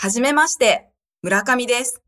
はじめまして、村上です。